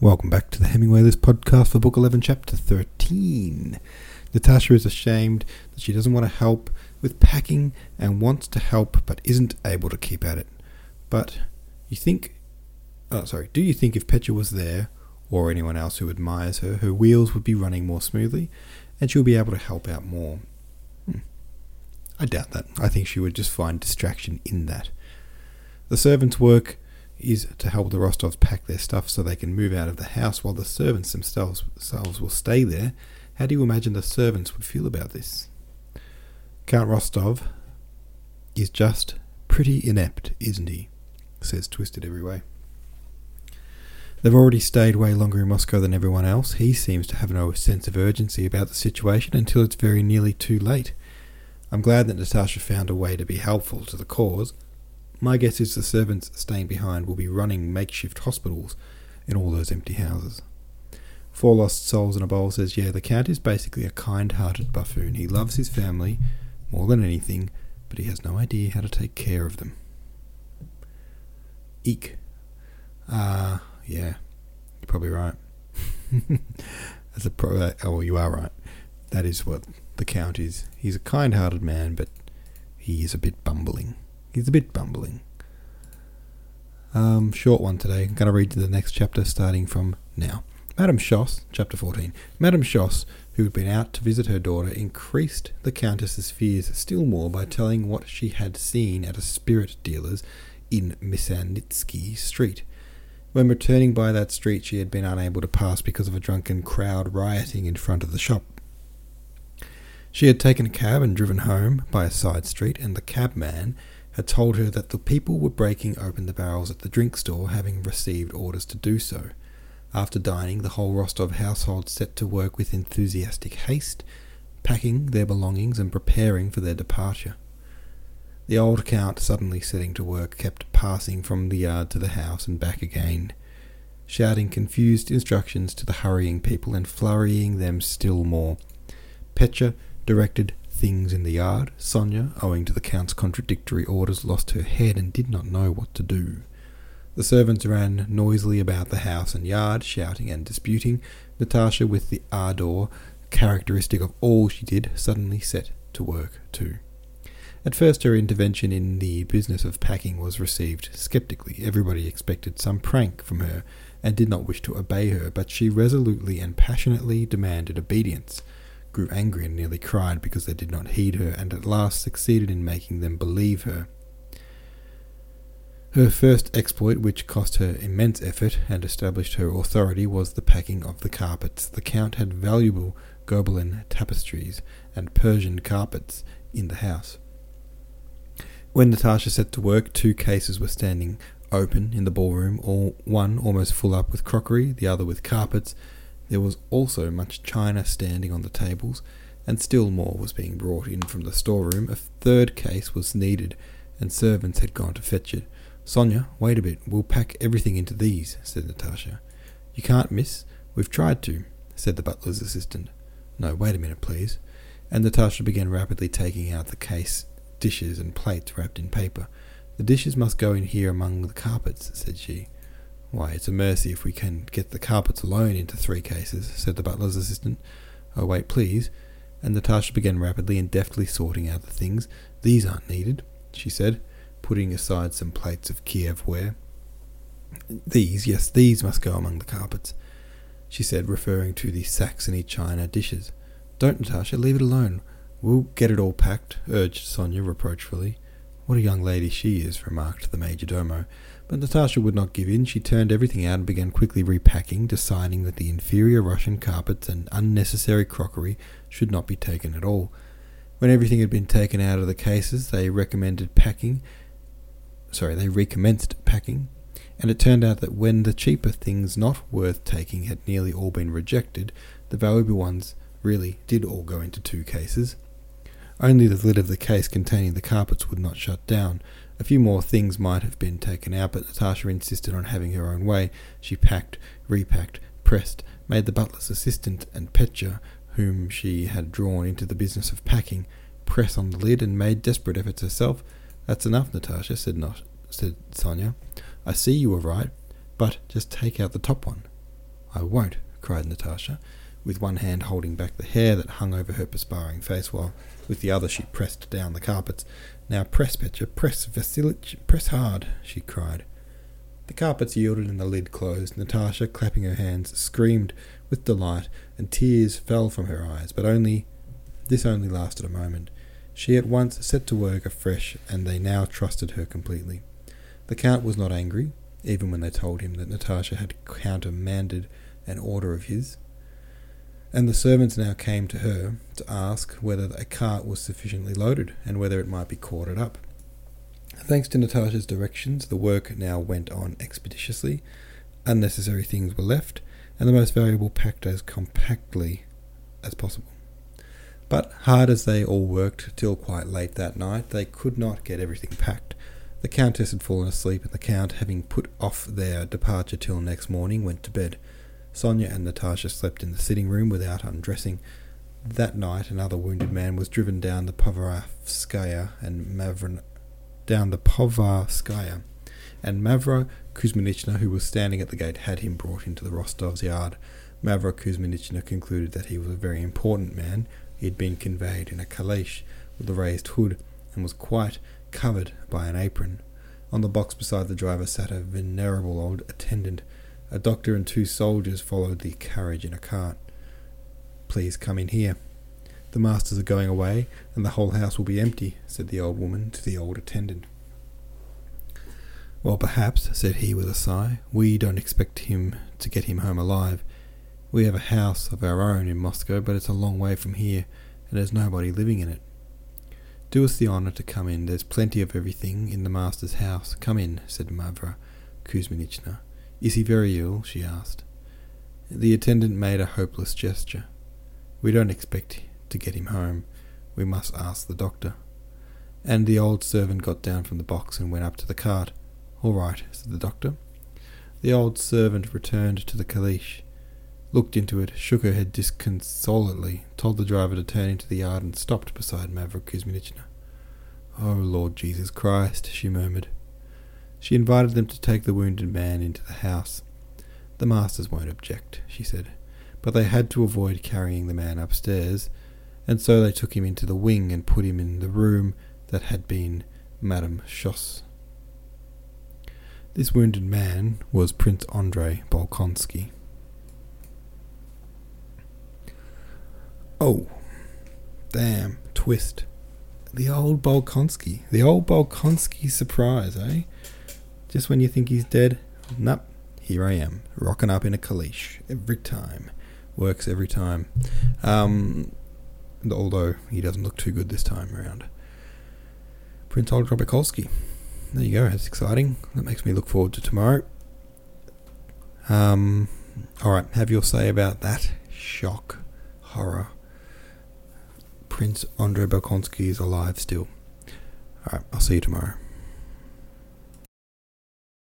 Welcome back to the Hemingway List podcast for Book 11, Chapter 13. Natasha is ashamed that she doesn't want to help with packing and wants to help but isn't able to keep at it. But you think, oh, sorry, do you think if Petra was there, or anyone else who admires her, her wheels would be running more smoothly and she'll be able to help out more? Hmm. I doubt that. I think she would just find distraction in that. The servants' work is to help the Rostovs pack their stuff so they can move out of the house while the servants themselves, will stay there. How do you imagine the servants would feel about this? Count Rostov is just pretty inept, isn't he? says Twisted every way. They've already stayed way longer in Moscow than everyone else. He seems to have no sense of urgency about the situation until it's very nearly too late. I'm glad that Natasha found a way to be helpful to the cause. My guess is the servants staying behind will be running makeshift hospitals in all those empty houses. Four Lost Souls in a Bowl says, Yeah, the Count is basically a kind hearted buffoon. He loves his family more than anything, but he has no idea how to take care of them. Eek. Ah, uh, yeah, you're probably right. As a pro, uh, oh, you are right. That is what the Count is. He's a kind hearted man, but he is a bit bumbling. He's a bit bumbling. Um, short one today. I'm going to read the next chapter starting from now. Madame Schoss, chapter 14. Madame Schoss, who had been out to visit her daughter, increased the Countess's fears still more by telling what she had seen at a spirit dealer's in Myasnitsky Street. When returning by that street, she had been unable to pass because of a drunken crowd rioting in front of the shop. She had taken a cab and driven home by a side street, and the cabman had told her that the people were breaking open the barrels at the drink store, having received orders to do so. After dining, the whole Rostov household set to work with enthusiastic haste, packing their belongings and preparing for their departure. The old count, suddenly setting to work, kept passing from the yard to the house and back again, shouting confused instructions to the hurrying people and flurrying them still more. Petya directed things in the yard. Sonia, owing to the count's contradictory orders, lost her head and did not know what to do. The servants ran noisily about the house and yard, shouting and disputing. Natasha, with the ardour characteristic of all she did, suddenly set to work too. At first, her intervention in the business of packing was received sceptically. Everybody expected some prank from her and did not wish to obey her, but she resolutely and passionately demanded obedience, grew angry and nearly cried because they did not heed her, and at last succeeded in making them believe her. Her first exploit, which cost her immense effort and established her authority, was the packing of the carpets. The Count had valuable Gobelin tapestries and Persian carpets in the house. When Natasha set to work, two cases were standing open in the ballroom, all one almost full up with crockery, the other with carpets. There was also much china standing on the tables, and still more was being brought in from the storeroom. A third case was needed, and servants had gone to fetch it. Sonia, wait a bit, we'll pack everything into these, said Natasha. You can't, miss. We've tried to, said the butler's assistant. No, wait a minute, please. And Natasha began rapidly taking out the case dishes and plates wrapped in paper. The dishes must go in here among the carpets, said she. Why, it's a mercy if we can get the carpets alone into three cases, said the butler's assistant. Oh, wait, please. And Natasha began rapidly and deftly sorting out the things. These aren't needed, she said, putting aside some plates of Kiev ware. These, yes, these must go among the carpets, she said, referring to the Saxony china dishes. Don't, Natasha, leave it alone. We'll get it all packed, urged Sonia reproachfully. What a young lady she is, remarked the major domo. But Natasha would not give in. She turned everything out and began quickly repacking, deciding that the inferior Russian carpets and unnecessary crockery should not be taken at all. When everything had been taken out of the cases, they recommended packing. Sorry, they recommenced packing, and it turned out that when the cheaper things not worth taking had nearly all been rejected, the valuable ones really did all go into two cases. Only the lid of the case containing the carpets would not shut down. A few more things might have been taken out, but Natasha insisted on having her own way. She packed, repacked, pressed, made the butler's assistant and Petya, whom she had drawn into the business of packing, press on the lid, and made desperate efforts herself. That's enough, Natasha, said, not, said Sonia. I see you were right, but just take out the top one. I won't, cried Natasha, with one hand holding back the hair that hung over her perspiring face, while with the other she pressed down the carpets. Now press, Petya, press, Vasilich, press hard, she cried. The carpets yielded and the lid closed. Natasha, clapping her hands, screamed with delight, and tears fell from her eyes, but only this only lasted a moment. She at once set to work afresh, and they now trusted her completely. The Count was not angry, even when they told him that Natasha had countermanded an order of his. And the servants now came to her to ask whether a cart was sufficiently loaded and whether it might be corded up. Thanks to Natasha's directions, the work now went on expeditiously. Unnecessary things were left, and the most valuable packed as compactly as possible. But hard as they all worked till quite late that night, they could not get everything packed. The Countess had fallen asleep, and the Count, having put off their departure till next morning, went to bed. Sonia and Natasha slept in the sitting room without undressing. That night, another wounded man was driven down the Povarovskaya and Mavrin, down the Povarskaya, and Mavra Kuzminichna, who was standing at the gate, had him brought into the Rostov's yard. Mavra Kuzminichna concluded that he was a very important man. He had been conveyed in a caleche with a raised hood and was quite covered by an apron. On the box beside the driver sat a venerable old attendant. A doctor and two soldiers followed the carriage in a cart. Please come in here. The masters are going away, and the whole house will be empty, said the old woman to the old attendant. Well, perhaps, said he with a sigh. We don't expect him to get him home alive. We have a house of our own in Moscow, but it's a long way from here, and there's nobody living in it. Do us the honour to come in. There's plenty of everything in the master's house. Come in, said Mavra Kuzminichna. Is he very ill? she asked. The attendant made a hopeless gesture. We don't expect to get him home. We must ask the doctor. And the old servant got down from the box and went up to the cart. All right, said the doctor. The old servant returned to the caleche, looked into it, shook her head disconsolately, told the driver to turn into the yard, and stopped beside Mavra Kuzminichna. Oh, Lord Jesus Christ, she murmured. She invited them to take the wounded man into the house. The masters won't object, she said, but they had to avoid carrying the man upstairs, and so they took him into the wing and put him in the room that had been Madame Schoss. This wounded man was Prince Andrei Bolkonsky. Oh, damn, twist. The old Bolkonsky. The old Bolkonsky surprise, eh? Just when you think he's dead, nope, here I am, rocking up in a caleche every time. Works every time. Um, although he doesn't look too good this time around. Prince Oleg Bolkonsky. There you go, that's exciting. That makes me look forward to tomorrow. Um, alright, have your say about that. Shock. Horror. Prince Andrei Bolkonsky is alive still. Alright, I'll see you tomorrow.